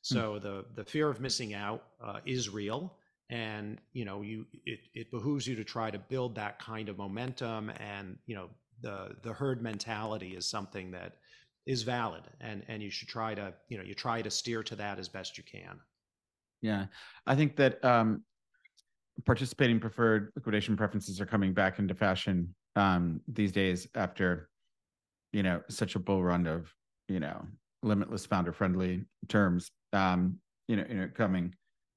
So the the fear of missing out uh, is real, and you know you it, it behooves you to try to build that kind of momentum, and you know the the herd mentality is something that is valid, and and you should try to you know you try to steer to that as best you can. Yeah, I think that um, participating preferred liquidation preferences are coming back into fashion um, these days after you know such a bull run of you know limitless founder friendly terms um, you know, you know, coming.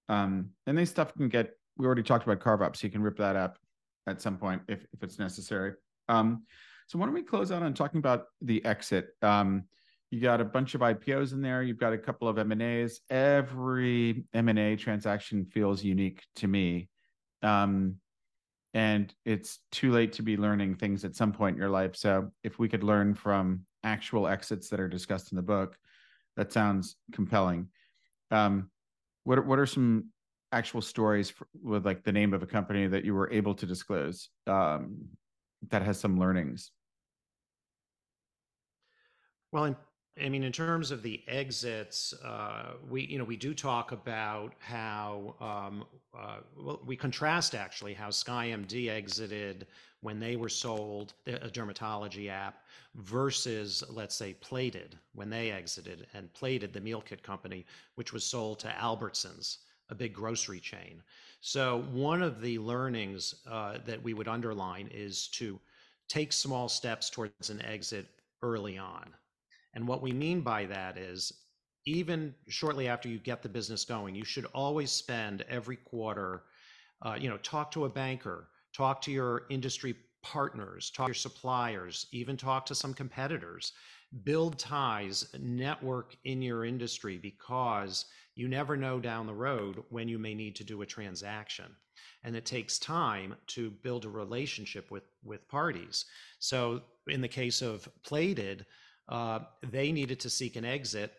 Um, and this stuff can get. We already talked about carve up, so you can rip that up at some point if if it's necessary. Um, so why don't we close out on talking about the exit? Um, you got a bunch of IPOs in there. You've got a couple of M and A's. Every M and A transaction feels unique to me, um, and it's too late to be learning things at some point in your life. So if we could learn from actual exits that are discussed in the book, that sounds compelling. Um, what what are some actual stories for, with like the name of a company that you were able to disclose um, that has some learnings? Well, I mean, in terms of the exits, uh, we you know we do talk about how um, uh, well, we contrast actually how SkyMD exited when they were sold a dermatology app versus let's say Plated when they exited and Plated the meal kit company which was sold to Albertsons a big grocery chain. So one of the learnings uh, that we would underline is to take small steps towards an exit early on. And what we mean by that is even shortly after you get the business going, you should always spend every quarter, uh, you know, talk to a banker, talk to your industry partners, talk to your suppliers, even talk to some competitors. Build ties, network in your industry because you never know down the road when you may need to do a transaction. And it takes time to build a relationship with, with parties. So, in the case of Plated, they needed to seek an exit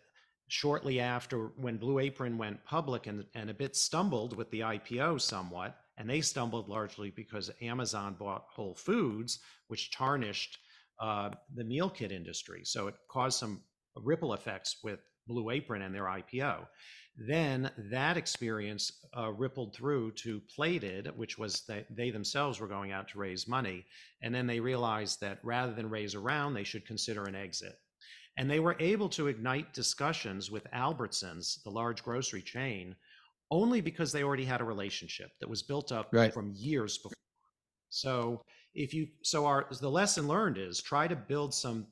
shortly after when Blue Apron went public and, and a bit stumbled with the IPO somewhat and they stumbled largely because Amazon bought Whole Foods, which tarnished uh, the meal kit industry. So it caused some ripple effects with Blue Apron and their IPO. Then that experience uh, rippled through to Plated, which was that they themselves were going out to raise money. And then they realized that rather than raise around, they should consider an exit. And they were able to ignite discussions with Albertsons, the large grocery chain, only because they already had a relationship that was built up right. from years before. So if you so our the lesson learned is try to build some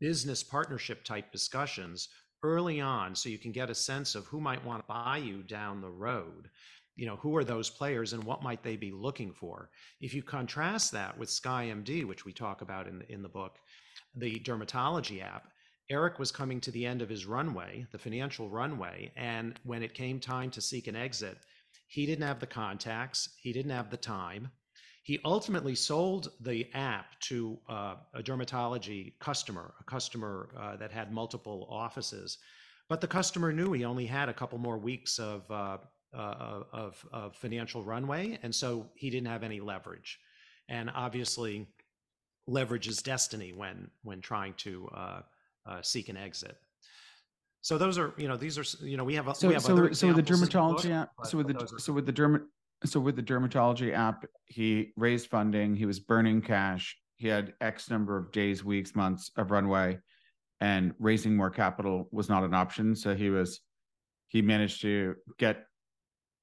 business partnership type discussions early on so you can get a sense of who might want to buy you down the road you know who are those players and what might they be looking for if you contrast that with skymd which we talk about in the, in the book the dermatology app Eric was coming to the end of his runway, the financial runway. And when it came time to seek an exit, he didn't have the contacts, he didn't have the time. He ultimately sold the app to uh, a dermatology customer, a customer uh, that had multiple offices. But the customer knew he only had a couple more weeks of, uh, uh of, of financial runway, and so he didn't have any leverage. And obviously, leverage is destiny when when trying to uh, uh, seek an exit. So those are, you know, these are, you know, we have, so, we have so, so with the dermatology app, so with the, so with the dermat, so with the dermatology app, he raised funding, he was burning cash, he had X number of days, weeks, months of runway, and raising more capital was not an option. So he was, he managed to get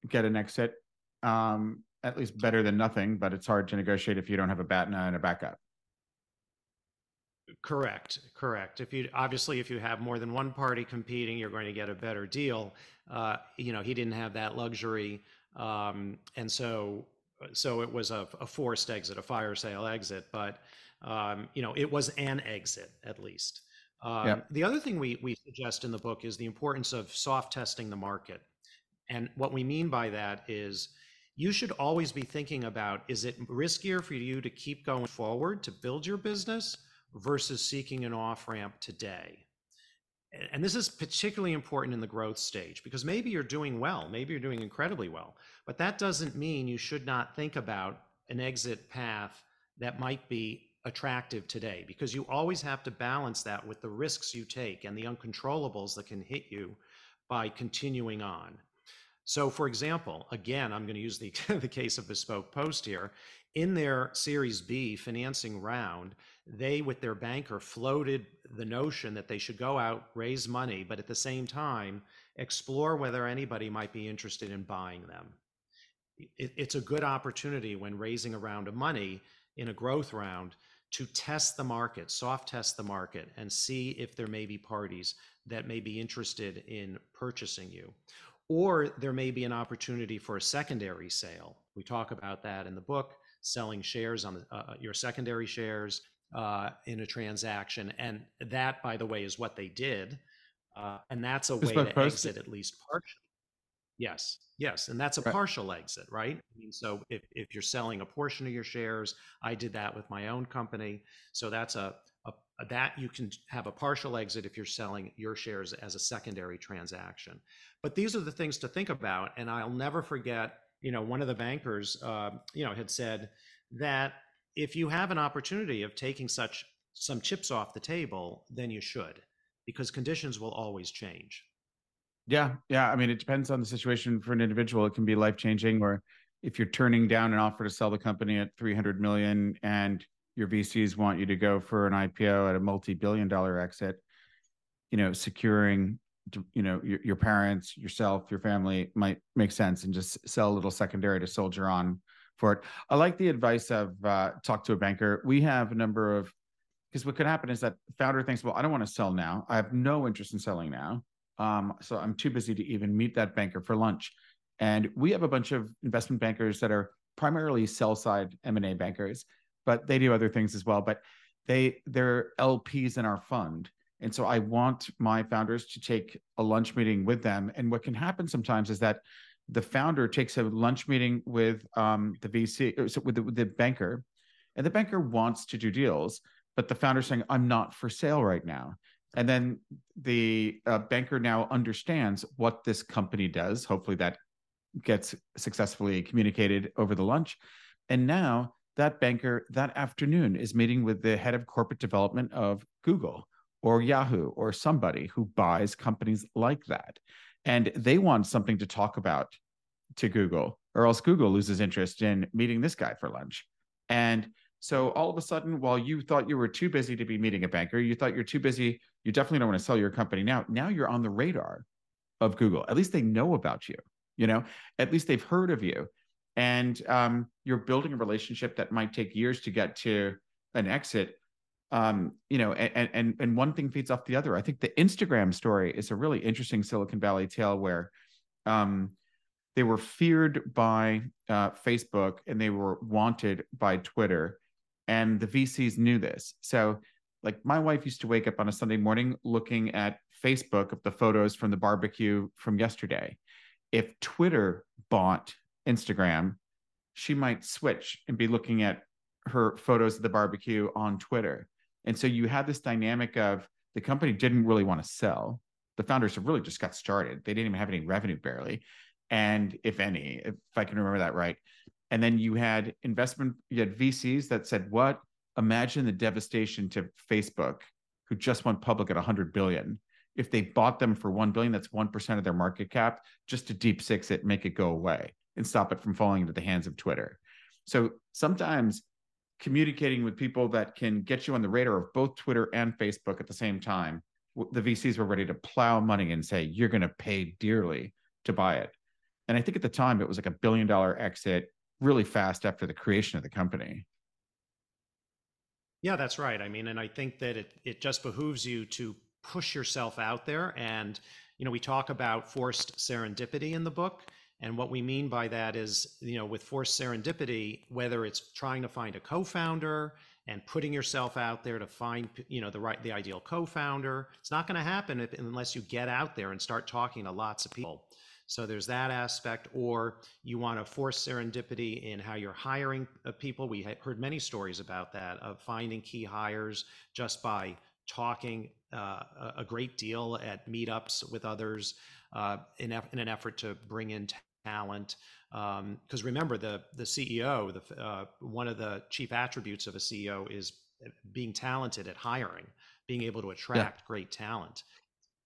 get an exit, um, at least better than nothing. But it's hard to negotiate if you don't have a BATNA and a backup. Correct, correct. If you obviously if you have more than one party competing, you're going to get a better deal. Uh, you know, he didn't have that luxury, um, and so so it was a, a, forced exit, a fire sale exit. But um, you know, it was an exit at least. Um, yeah. The other thing we we suggest in the book is the importance of soft testing the market, and what we mean by that is you should always be thinking about: is it riskier for you to keep going forward to build your business? versus seeking an off ramp today. And this is particularly important in the growth stage because maybe you're doing well, maybe you're doing incredibly well, but that doesn't mean you should not think about an exit path that might be attractive today because you always have to balance that with the risks you take and the uncontrollables that can hit you by continuing on. So, for example, again, I'm going to use the, the case of Bespoke Post here. In their Series B financing round, they, with their banker, floated the notion that they should go out, raise money, but at the same time, explore whether anybody might be interested in buying them. It, it's a good opportunity when raising a round of money in a growth round to test the market, soft test the market, and see if there may be parties that may be interested in purchasing you. Or there may be an opportunity for a secondary sale. We talk about that in the book, selling shares on the, uh, uh your secondary shares uh, in a transaction. And that, by the way, is what they did. Uh, and that's a way to exit at least partially. Yes, yes, and that's a right. partial exit, right? I mean, so if if you're selling a portion of your shares, I did that with my own company. So that's a that you can have a partial exit if you're selling your shares as a secondary transaction. But these are the things to think about, and I'll never forget. You know, one of the bankers, uh, you know, had said that if you have an opportunity of taking such some chips off the table, then you should, because conditions will always change. Yeah, yeah. I mean, it depends on the situation for an individual. It can be life changing, or if you're turning down an offer to sell the company at 300 million and your VCs want you to go for an IPO at a multi-billion dollar exit, you know, securing, you know, your, your parents, yourself, your family might make sense, and just sell a little secondary to soldier on for it. I like the advice of uh, talk to a banker. We have a number of because what could happen is that founder thinks, well, I don't want to sell now. I have no interest in selling now. Um, so I'm too busy to even meet that banker for lunch. And we have a bunch of investment bankers that are primarily sell side M&A bankers, but they do other things as well. But they they're LPs in our fund. And so I want my founders to take a lunch meeting with them. And what can happen sometimes is that the founder takes a lunch meeting with um, the VC, so with the, with the banker, and the banker wants to do deals, but the founder's saying, I'm not for sale right now and then the uh, banker now understands what this company does hopefully that gets successfully communicated over the lunch and now that banker that afternoon is meeting with the head of corporate development of google or yahoo or somebody who buys companies like that and they want something to talk about to google or else google loses interest in meeting this guy for lunch and so all of a sudden, while you thought you were too busy to be meeting a banker, you thought you're too busy, you definitely don't want to sell your company now. Now you're on the radar of Google. At least they know about you, you know, at least they've heard of you. And um, you're building a relationship that might take years to get to an exit. Um, you know, and, and and one thing feeds off the other. I think the Instagram story is a really interesting Silicon Valley tale where um, they were feared by uh, Facebook and they were wanted by Twitter and the VCs knew this. So, like, my wife used to wake up on a Sunday morning looking at Facebook of the photos from the barbecue from yesterday. If Twitter bought Instagram, she might switch and be looking at her photos of the barbecue on Twitter. And so you had this dynamic of the company didn't really want to sell. The founders have really just got started. They didn't even have any revenue barely. And if any, if I can remember that right. And then you had investment, you had VCs that said, what? Imagine the devastation to Facebook, who just went public at 100 billion. If they bought them for 1 billion, that's 1% of their market cap, just to deep six it, make it go away and stop it from falling into the hands of Twitter. So sometimes communicating with people that can get you on the radar of both Twitter and Facebook at the same time, the VCs were ready to plow money and say, you're going to pay dearly to buy it. And I think at the time it was like a billion dollar exit really fast after the creation of the company. Yeah, that's right. I mean, and I think that it it just behooves you to push yourself out there and you know, we talk about forced serendipity in the book. And what we mean by that is, you know, with forced serendipity, whether it's trying to find a co-founder and putting yourself out there to find, you know, the right, the ideal co-founder, it's not going to happen if, unless you get out there and start talking to lots of people. So there's that aspect, or you want to force serendipity in how you're hiring uh, people. We heard many stories about that of finding key hires just by talking uh, a great deal at meetups with others uh, in, in, an effort to bring in talent. Because um, remember, the the CEO, the uh, one of the chief attributes of a CEO is being talented at hiring, being able to attract yeah. great talent.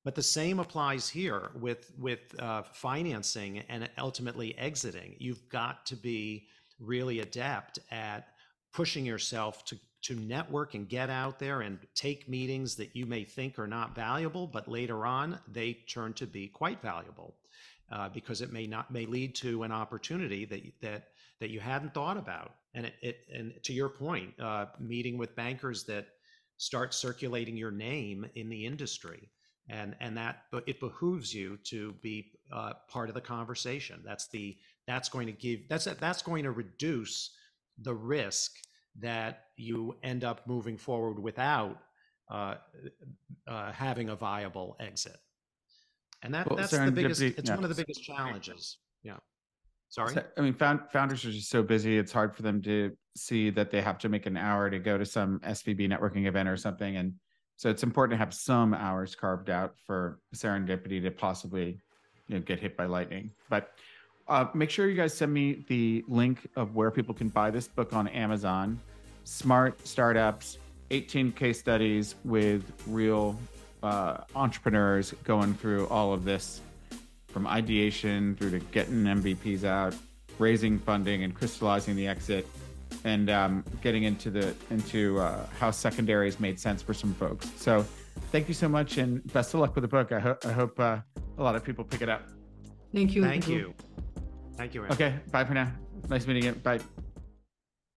But the same applies here with with uh, financing and ultimately exiting. You've got to be really adept at pushing yourself to to network and get out there and take meetings that you may think are not valuable, but later on they turn to be quite valuable uh, because it may not may lead to an opportunity that that that you hadn't thought about. And it, it and to your point, uh, meeting with bankers that start circulating your name in the industry, and and that it behooves you to be uh, part of the conversation. That's the that's going to give that's that's going to reduce the risk that you end up moving forward without uh, uh, having a viable exit. And that, well, that's the biggest, it's one of the biggest challenges. Yeah. Sorry. I mean, found, founders are just so busy. It's hard for them to see that they have to make an hour to go to some SVB networking event or something. And so it's important to have some hours carved out for serendipity to possibly you know, get hit by lightning. But uh, make sure you guys send me the link of where people can buy this book on Amazon. Smart startups, 18 case studies with real uh, entrepreneurs going through all of this from ideation through to getting MVPs out, raising funding and crystallizing the exit, and um, getting into the into uh, how secondaries made sense for some folks. So, thank you so much, and best of luck with the book. I, ho- I hope uh, a lot of people pick it up. Thank you. Thank you. Thank you. Okay, bye for now. Nice meeting you. Bye.